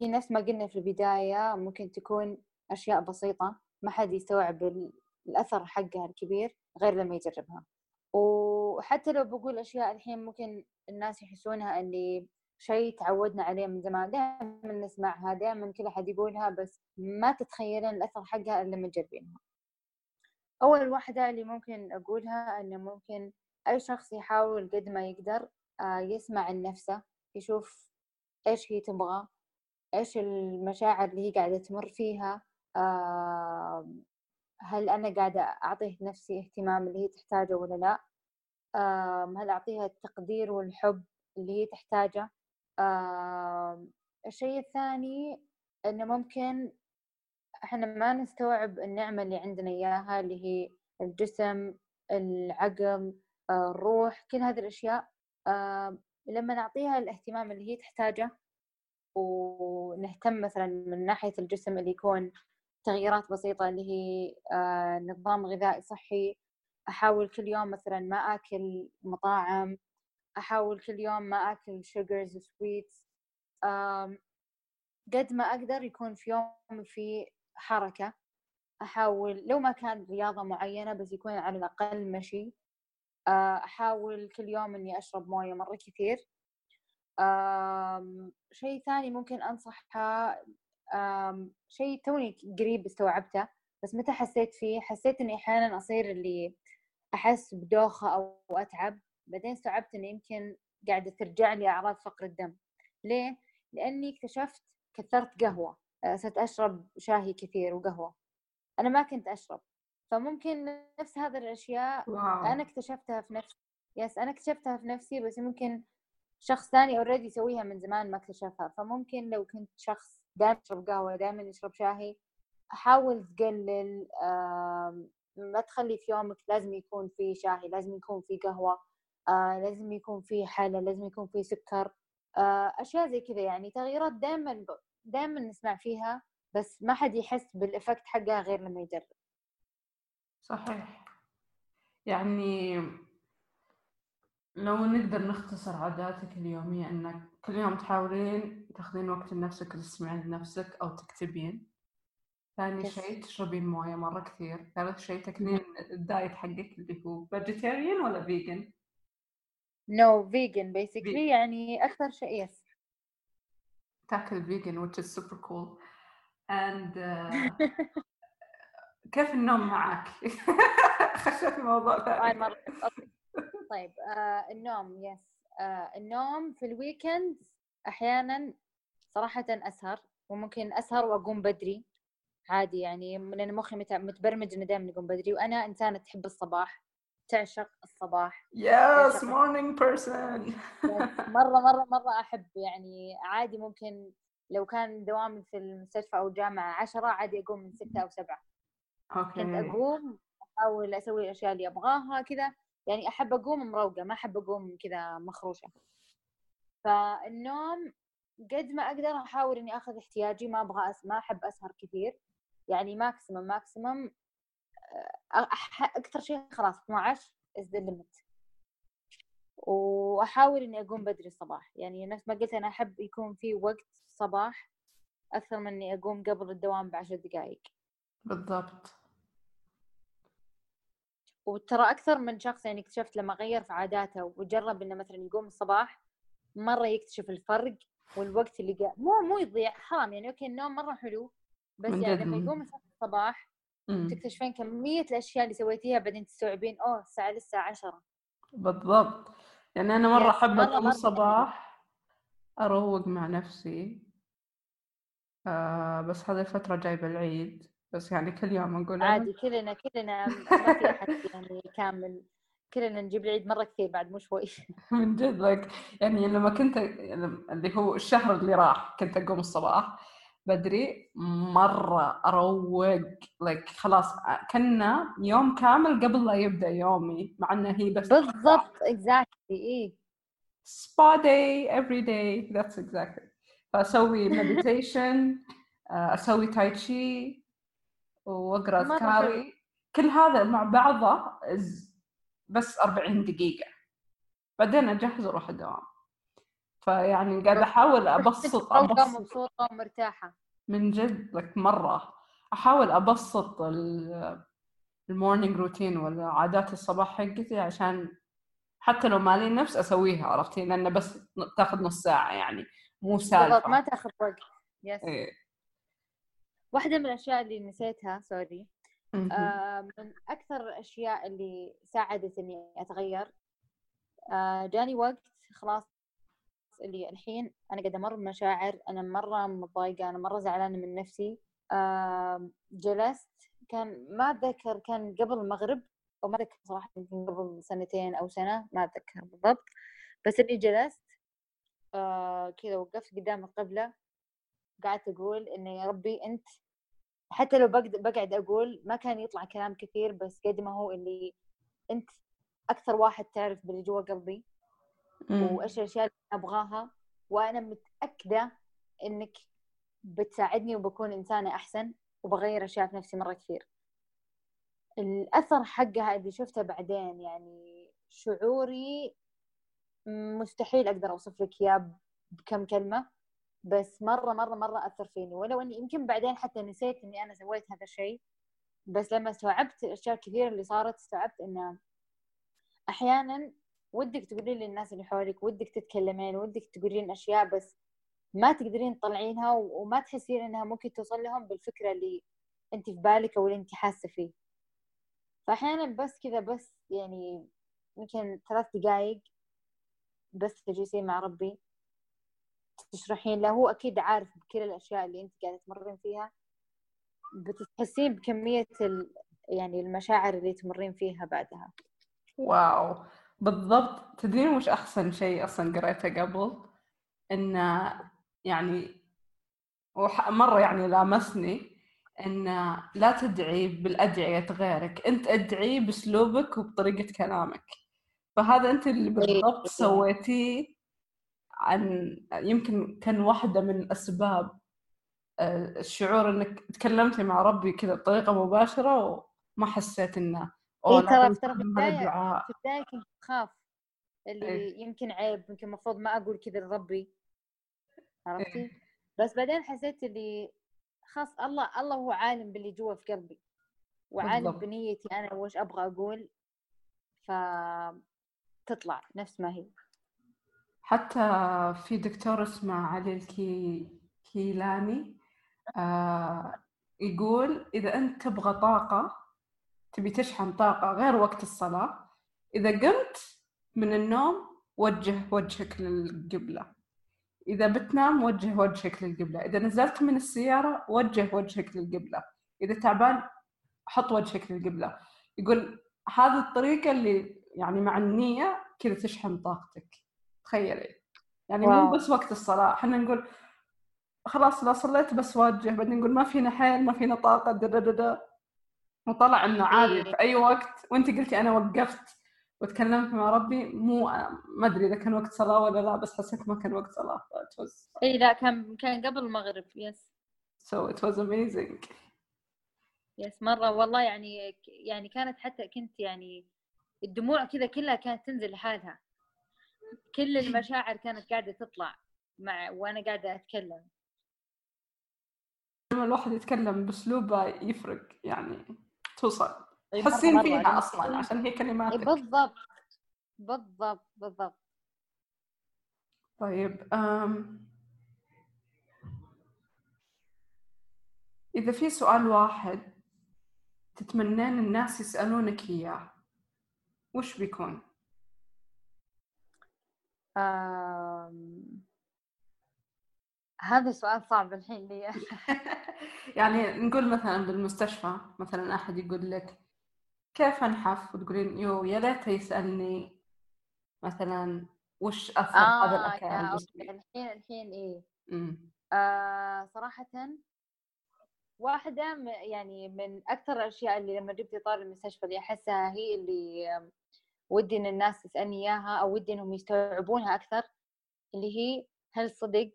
هي نفس ما قلنا في البداية ممكن تكون أشياء بسيطة ما حد يستوعب ال- الأثر حقها الكبير غير لما يجربها. وحتى لو بقول أشياء الحين ممكن الناس يحسونها اللي شيء تعودنا عليه من زمان. دائما نسمعها دائما كل أحد يقولها بس ما تتخيلين الأثر حقها إلا لما تجربينها. أول واحدة اللي ممكن أقولها إنه ممكن أي شخص يحاول قد ما يقدر آه، يسمع نفسه يشوف إيش هي تبغى إيش المشاعر اللي هي قاعدة تمر فيها آه، هل أنا قاعدة اعطيه نفسي اهتمام اللي هي تحتاجه ولا لا آم، هل أعطيها التقدير والحب اللي هي تحتاجه. آم، الشيء الثاني إنه ممكن إحنا ما نستوعب النعمة اللي عندنا إياها اللي هي الجسم العقل آه، الروح كل هذه الأشياء. آه، لما نعطيها الاهتمام اللي هي تحتاجه ونهتم مثلا من ناحية الجسم اللي يكون تغييرات بسيطة اللي هي آه، نظام غذائي صحي أحاول كل يوم مثلا ما أكل مطاعم أحاول كل يوم ما أكل sugars و sweets قد ما أقدر يكون في يوم في حركة. أحاول لو ما كان رياضة معينة بس يكون على الأقل مشي. آه، أحاول كل يوم إني أشرب موية مرة كثير. شيء ثاني ممكن أنصحها شيء توني قريب استوعبته بس متى حسيت فيه؟ حسيت إني أحيانا أصير اللي أحس بدوخة أو أتعب. بعدين استوعبت إنه يمكن قاعدة ترجع لي أعراض فقر الدم. ليه؟ لأني اكتشفت كثرت قهوة. آه، صرت أشرب شاهي كثير وقهوة. أنا ما كنت أشرب. فممكن نفس هذه الأشياء wow. أنا اكتشفتها في نفسي yes أنا اكتشفتها في نفسي بس ممكن شخص ثاني already يسويها من زمان ما اكتشفها. فممكن لو كنت شخص دائما يشرب قهوة دائما يشرب شاهي حاول تقلل ما تخلي في يومك لازم يكون في شاهي لازم يكون في قهوة. آه، لازم يكون في حلا لازم يكون في سكر. آه، أشياء زي كذا يعني تغييرات دائما دائما نسمع فيها بس ما حد يحس بال effect حقها غير لما يجرب. صحيح. يعني لو نقدر نختصر عاداتك اليومية إنك كل يوم تحاولين تاخذين وقت لنفسك تسمعين لنفسك أو تكتبين. ثاني شيء تشربين موية مرة كثير. ثالث شيء تاكلين ال diet حقك اللي هو vegetarian ولا vegan؟ no vegan basically يعني أكثر شيء yes تاكل vegan which is super cool. And uh, كيف النوم معك؟ خشيت في موضوع ثاني طيب آه النوم yes آه النوم في ال weekend أحيانا صراحة أسهر وممكن أسهر وأقوم بدري. عادي يعني لأن مخي متبرمج إنه دائما اقوم بدري وأنا إنسانة تحب الصباح. تعشق الصباح؟ yes morning person مرة مرة مرة أحب. يعني عادي ممكن لو كان دوامي في المستشفى أو الجامعة عشرة عادي أقوم من ستة أو سبعة. okay. كنت أقوم أحاول أسوي الأشياء اللي أبغاها كذا. يعني أحب أقوم مروقة ما أحب أقوم كذا مخروشة. فالنوم قد ما أقدر أحاول إني آخذ احتياجي ما أبغى أس... ما أحب أسهر كثير. يعني maximum maximum. أكثر شيء خلاص 12 is the limit وأحاول إني أقوم بدري الصباح. يعني نفس ما قلت أنا أحب يكون في وقت صباح أكثر من إني أقوم قبل الدوام بعشر دقائق بالضبط. وترى أكثر من شخص يعني اكتشفت لما غير في عاداته وجرب إنه مثلا يقوم الصباح مرة يكتشف الفرق والوقت اللي قا... مو مو يضيع حرام يعني أوكي النوم مرة حلو بس يعني لما يقوم الصباح تكتشفين كمية الأشياء اللي سويتيها بعدين تستوعبين أوه الساعة لسه عشرة. بالضبط. يعني أنا مرة أحب اقوم الصباح أروق مع نفسي آه بس هذه الفترة جايبه العيد بس يعني كل يوم نقول عادي كلنا كلنا ما في أحد يعني كامل. كلنا نجيب العيد مرة كثير بعد مو شوي. من جد لك يعني لما كنت يعني اللي هو الشهر اللي راح كنت أقوم الصباح. بدري مرة أروق. لك خلاص كأنه يوم كامل قبل لا يبدأ يومي مع إنه هي بس بالضبط exactly a spa day every day that's exactly فأسوي meditation أسوي tai chi وأقرأ أذكاري. كل هذا مع بعضه بس 40 دقيقة. بعدين أجهز وأروح الدوام. فيعني قاعد أحاول أبسط أبسط. مبسوطة ومرتاحة. من جد لك مرة. أحاول أبسط ال morning routine ولا عادات الصباح حقتي عشان حتى لو مالي نفس أسويها عرفتي؟ لأنه بس تاخذ نص ساعة يعني مو سالفة. ما تاخذ وقت. yes إيه. واحدة من الأشياء اللي نسيتها sorry آه من أكثر الأشياء اللي ساعدت إني أتغير آه جاني وقت خلاص اللي الحين أنا قاعدة أمر بمشاعر أنا مرة متضايقة أنا مرة زعلانة من نفسي. جلست كان ما أتذكر كان قبل المغرب أو ما أتذكر صراحة يمكن قبل سنتين أو سنة ما أتذكر بالضبط. بس إني جلست كذا وقفت قدام القبلة. قعدت أقول إنه يا ربي أنت حتى لو بقعد أقول ما كان يطلع كلام كثير بس قد ما هو اللي أنت أكثر واحد تعرف باللي جوا قلبي. وإيش الأشياء اللي أبغاها وأنا متأكدة إنك بتساعدني وبكون إنسانة أحسن وبغير أشياء في نفسي مرة كثير. الأثر حقها اللي شفته بعدين يعني شعوري مستحيل أقدر أوصف لك إياه بكم كلمة بس مرة مرة مرة أثر فيني. ولو إني يمكن بعدين حتى نسيت إني أنا سويت هذا الشيء بس لما استوعبت الأشياء الكثيرة اللي صارت استوعبت إنه أحيانا ودك تقولين للناس اللي حولك ودك تتكلمين ودك تقولين أشياء بس ما تقدرين تطلعينها وما تحسين إنها ممكن توصل لهم بالفكرة اللي أنت في بالك أو اللي أنت حاسة فيه. فاحيانا بس كذا بس يعني يمكن ثلاث دقائق بس تجلسين مع ربي تشرحين له. هو أكيد عارف بكل الأشياء اللي أنت قاعدة تمرين فيها. بتحسين بكمية ال... يعني المشاعر اللي تمرين فيها بعدها. واو. بالضبط. تدرين وش أحسن شيء أصلا قريته قبل؟ انه يعني وح- مرة يعني لامسني إن لا تدعي بالأدعية غيرك. أنت أدعي بأسلوبك وبطريقة كلامك. فهذا أنت اللي بالضبط. سويتيه عن يمكن كان واحدة من أسباب آه، الشعور إنك تكلمتي مع ربي كذا بطريقة مباشرة وما حسيت إنه إيه اوه ترى ترى في الدعاء في البداية كنت أخاف اللي إيه. يمكن عيب يمكن المفروض ما أقول كذا لربي إيه. عرفتي بس بعدين حسيت اللي خلاص الله الله هو عالم باللي جوا في قلبي وعالم بالضبط. بنيتي أنا وش أبغى أقول فتطلع نفس ما هي حتى في دكتور اسمه علي الكي كيلاني آه يقول إذا أنت تبغى طاقة تبي تشحن طاقة غير وقت الصلاة. إذا قمت من النوم وجه وجهك للقبلة. إذا بتنام وجه وجهك للقبلة. إذا نزلت من السيارة وجه وجهك للقبلة. إذا تعبان حط وجهك للقبلة. يقول هذه الطريقة اللي يعني مع النية كذا تشحن طاقتك. تخيلي. يعني مو واو. بس وقت الصلاة. إحنا نقول خلاص لا صليت بس وجه. بعدين نقول ما فينا حيل ما فينا طاقة. دا دا دا. وطلع إنه عادي إيه. في أي وقت. وأنت قلتي أنا وقفت وتكلمت مع ربي. مو ما أدري إذا كان وقت صلاة ولا لا بس حسيت ما كان وقت صلاة. It was إي لا كان كان قبل المغرب يس so it was amazing. يس مرة والله يعني يعني كانت حتى كنت يعني الدموع كذا كلها كانت تنزل لحالها. كل المشاعر كانت قاعدة تطلع مع وأنا قاعدة أتكلم. لما الواحد يتكلم بأسلوبه يفرق يعني. توصل. تحسين فيها أصلا عشان هي كلماتك بالضبط. بالضبط بالضبط. طيب أم... إذا في سؤال واحد تتمنين الناس يسألونك إياه وش بيكون؟ آم... هذا سؤال صعب الحين لي يعني نقول مثلا بالمستشفى مثلا أحد يقول لك كيف أنحف وتقولين يو يا ليته يسألني مثلا وش هذا آه الأكل يا على جسمي؟ الحين الحين إيه أمم. آه صراحة واحدة يعني من أكثر الأشياء اللي لما جبت طار المستشفى اللي أحسها هي اللي ودي إن الناس تسألني إياها أو ودي إنهم يستوعبونها أكثر اللي هي هل صدق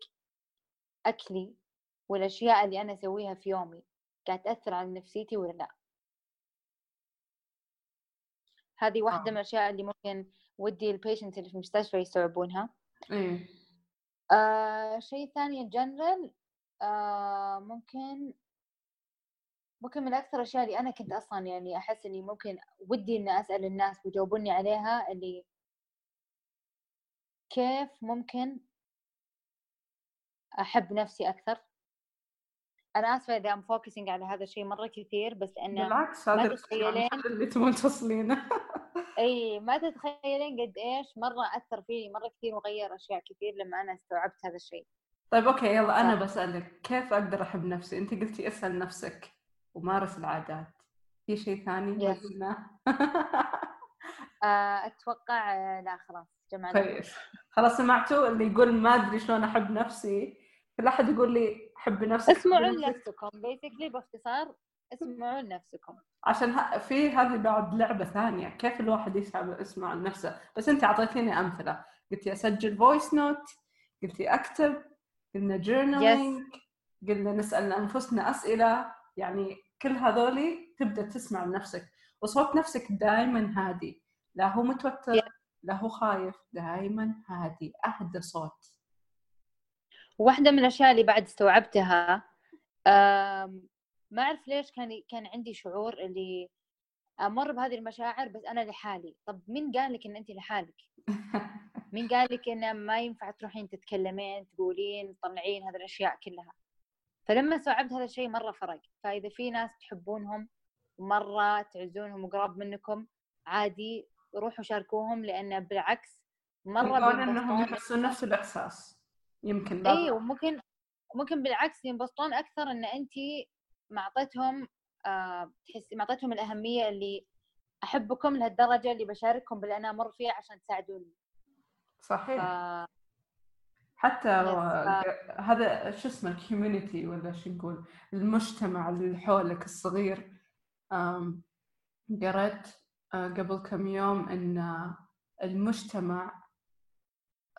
أكلي والأشياء اللي أنا أسويها في يومي قاعد تأثر على نفسيتي ولا لأ؟ هذه واحدة آه. من الأشياء اللي ممكن ودي ال patient اللي في المستشفى يستوعبونها. إيه آه شيء ثاني جنرال آه ممكن ممكن من أكثر الأشياء اللي أنا كنت أصلا يعني أحس إني ممكن ودي إني أسأل الناس ويجاوبوني عليها اللي كيف ممكن أحب نفسي أكثر أنا آسفة إذا I'm focusing على هذا الشيء مرة كثير بس لأنه بالعكس هذا تتخيلين اللي تبون توصلينه أي ما تتخيلين قد إيش مرة أثر فيني مرة كثير وغير أشياء كثير لما أنا استوعبت هذا الشيء طيب okay يلا أنا صح. بسألك كيف أقدر أحب نفسي؟ أنت قلتي أسأل نفسك ومارس العادات في شيء ثاني Yes. آه أتوقع آه، لا خلاص جمعنا كويس خلاص سمعتوا اللي يقول ما أدري شلون أحب نفسي كل أحد يقول لي حب نفسك اسمعوا حبي نفسك. لنفسكم basically باختصار اسمعوا لنفسكم. عشان ه... في هذه بعد لعبة ثانية كيف الواحد يسمع نفسه؟ بس أنت أعطيتيني أمثلة. قلتي أسجل voice note قلتي أكتب قلنا journaling قلنا نسأل أنفسنا أسئلة. يعني كل هذولي تبدأ تسمع لنفسك. وصوت نفسك دائما هادي لا هو متوتر لا هو خايف دائما هادي أهدى صوت. واحدة من الأشياء اللي بعد استوعبتها ما أعرف ليش كان كان عندي شعور اللي أمر بهذه المشاعر بس أنا لحالي. طب مين قال لك إن أنت لحالك؟ مين قال لك إنه ما ينفع تروحين تتكلمين تقولين تطلعين هذه الأشياء كلها؟ فلما استوعبت هذا الشيء مرة فرق. فإذا في ناس تحبونهم مرة تعزونهم وقراب منكم عادي روحوا شاركوهم لأنه بالعكس مرة إنهم يحسون نفس الإحساس. يمكن اي وممكن ممكن بالعكس ينبسطون أكثر إن أنت ما أعطيتهم آه تحسي ما أعطيتهم الأهمية اللي أحبكم لهالدرجة اللي بشارككم باللي أنا أمر فيها عشان تساعدوني. صحيح. ف... حتى هذا شو اسمه الكوميونتي ولا شو نقول المجتمع اللي حولك الصغير قرأت آه، قبل كم يوم إن المجتمع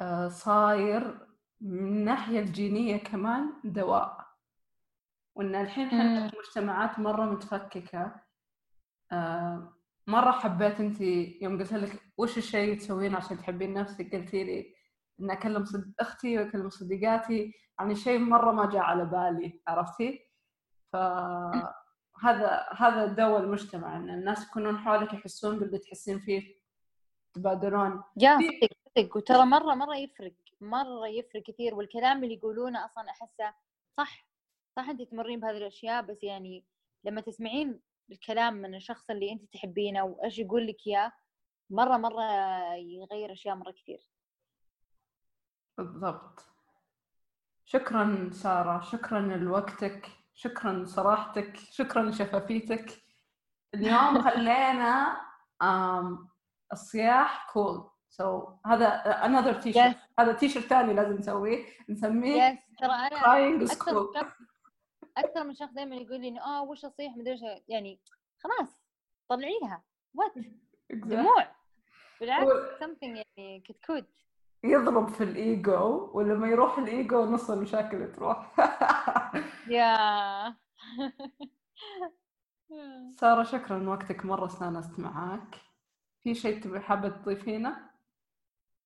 آه، صاير من الناحية الجينية كمان دواء. وإن الحين إحنا المجتمعات مرة متفككة. آه، مرة حبيت انت يوم قلت لك وش الشيء تسوين عشان تحبين نفسك؟ قلتي لي إن أكلم صد أختي وأكلم صديقاتي. يعني شيء مرة ما جاء على بالي عرفتي؟ فهذا هذا دو المجتمع إن الناس يكونون حولك يحسون باللي تحسين فيه تبادلون. يا صدق صدق وترى مرة مرة يفرق. مرة يفرق كثير والكلام اللي يقولونه أصلا أحسه صح صح انت تمرين بهذه الأشياء بس يعني لما تسمعين الكلام من الشخص اللي انت تحبينه وإيش يقول لك إياه مرة مرة يغير أشياء مرة كثير. بالضبط. شكرا سارة شكرا لوقتك شكرا لصراحتك شكرا لشفافيتك. اليوم خلينا الصياح cool so so, هذا another T-shirt هذا تي شيرت ثاني لازم نسويه. نسميه yes. ترى أنا أكثر أكثر من شخص دائما يقول لي إنه آه وش اصيح مدري يعني خلاص طلعيها. وات دموع. بالعكس something يعني كتكوت. يضرب في الإيجو ولما يروح الإيجو نص المشاكل تروح. يا. سارة شكرا وقتك مرة استانست معاك. في شيء تبي حابة تضيفينه؟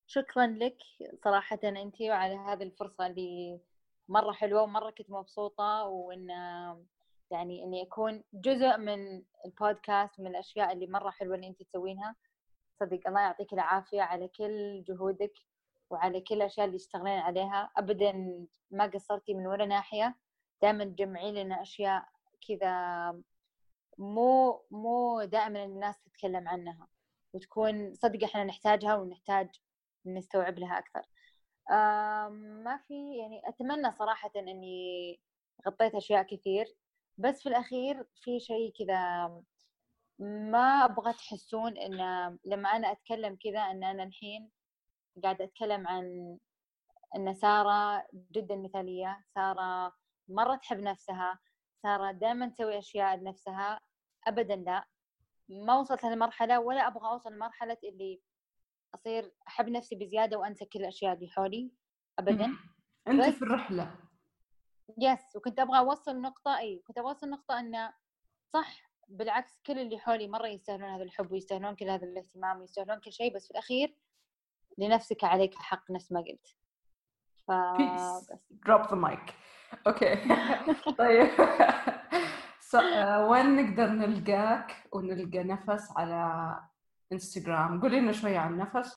شكرا لك صراحة انت وعلى هذه الفرصة اللي مرة حلوة ومرة كنت مبسوطة وإن يعني إني أكون جزء من البودكاست من الأشياء اللي مرة حلوة اللي انت تسوينها. صدق الله يعطيك العافية على كل جهودك وعلى كل الأشياء اللي اشتغلين عليها. ابدا ما قصرتي من ولا ناحية. دائما تجمعين لنا أشياء كذا مو مو دائما الناس تتكلم عنها وتكون صدق إحنا نحتاجها ونحتاج نستوعب لها أكثر. ما في يعني أتمنى صراحة إني غطيت أشياء كثير بس في الأخير في شيء كذا ما أبغى تحسون إن لما أنا أتكلم كذا إن أنا الحين قاعدة أتكلم عن أن سارة جدا مثالية سارة مرة تحب نفسها سارة دائما تسوي أشياء لنفسها أبدا لا. ما وصلت لهالمرحلة ولا أبغى أوصل لمرحلة اللي أصير أحب نفسي بزيادة وأنسى كل الأشياء اللي حولي أبدا. أنت في الرحلة. yes وكنت أبغى أوصل نقطة أي كنت أبغى أوصل نقطة أنه صح بالعكس كل اللي حولي مرة يستاهلون هذا الحب ويستاهلون كل هذا الاهتمام ويستاهلون كل شيء بس في الأخير لنفسك عليك حق نفس ما قلت. ف drop the mic. okay طيب. So, uh, وين نقدر نلقاك ونلقى نفس على إنستغرام قولي لنا شوية عن نفس.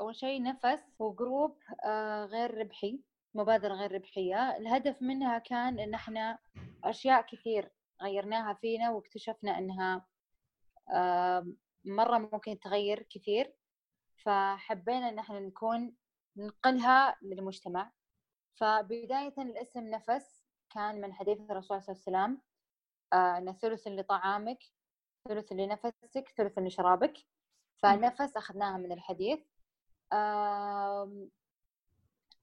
أول شيء نفس هو جروب آه، غير ربحي. مبادرة غير ربحية. الهدف منها كان إن إحنا أشياء كثير غيرناها فينا واكتشفنا إنها مرة ممكن تغير كثير. فحبينا إن إحنا نكون ننقلها للمجتمع. فبداية الاسم نفس كان من حديث الرسول صلى الله عليه وسلم آه، أن ثلث لطعامك ثلث لنفسك ثلث لشرابك. فنفس أخذناها من الحديث.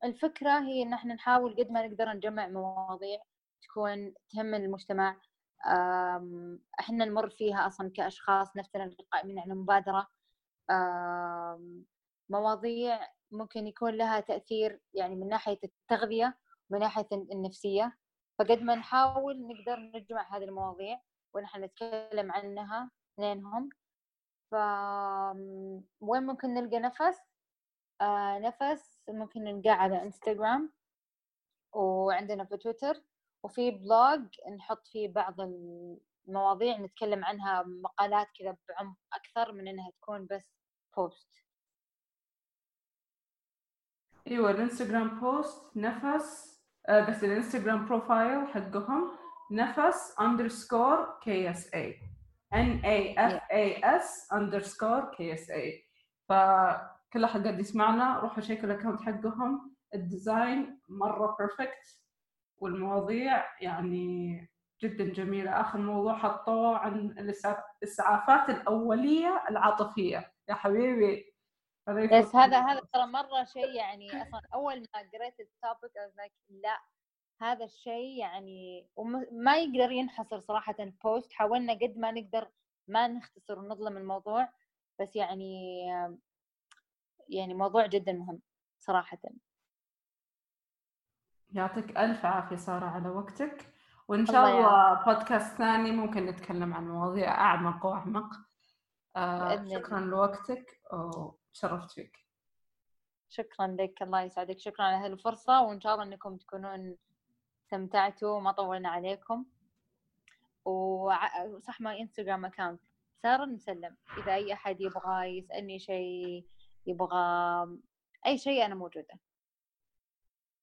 الفكرة هي إن إحنا نحاول قد ما نقدر نجمع مواضيع تكون تهم المجتمع. إحنا نمر فيها أصلا كأشخاص نفسنا القائمين على المبادره مواضيع ممكن يكون لها تأثير يعني من ناحية التغذية ومن ناحية النفسية. فقد ما نحاول نقدر نجمع هذه المواضيع ونحن نتكلم عنها اثنينهم ف وين ممكن نلقى نفس؟ آه نفس ممكن نلقاه على إنستغرام وعندنا في تويتر وفي blog نحط فيه بعض المواضيع نتكلم عنها مقالات كذا بعمق أكثر من إنها تكون بس post إيوه الإنستغرام post نفس آه، قصدي الإنستغرام profile حقهم نفس underscore K S A N A F A S underscore K S A فكل احد قاعد يسمعنا روحوا شيكوا ال account حقهم. ال design مرة perfect والمواضيع يعني جدا جميلة. آخر موضوع حطوه عن الإسعافات الأولية العاطفية. يا حبيبي بس هذا هذا ترى مرة شيء يعني أصلا أول ما قريت ال topic لا هذا الشيء يعني وما يقدر ينحصر صراحة post حاولنا قد ما نقدر ما نختصر ونظلم الموضوع بس يعني يعني موضوع جدا مهم صراحة. يعطيك ألف عافية سارة على وقتك وإن شاء الله, الله بودكاست ثاني ممكن نتكلم عن مواضيع أعمق وأعمق. آه شكرا لوقتك وشرفت فيك. شكرا لك الله يسعدك. شكرا على هذه الفرصة وإن شاء الله أنكم تكونون استمتعتوا ما طولنا عليكم. وصح ما إنستغرام اكاونت سارة نسلم إذا أي أحد يبغى يسألني شيء يبغى أي شيء أنا موجودة.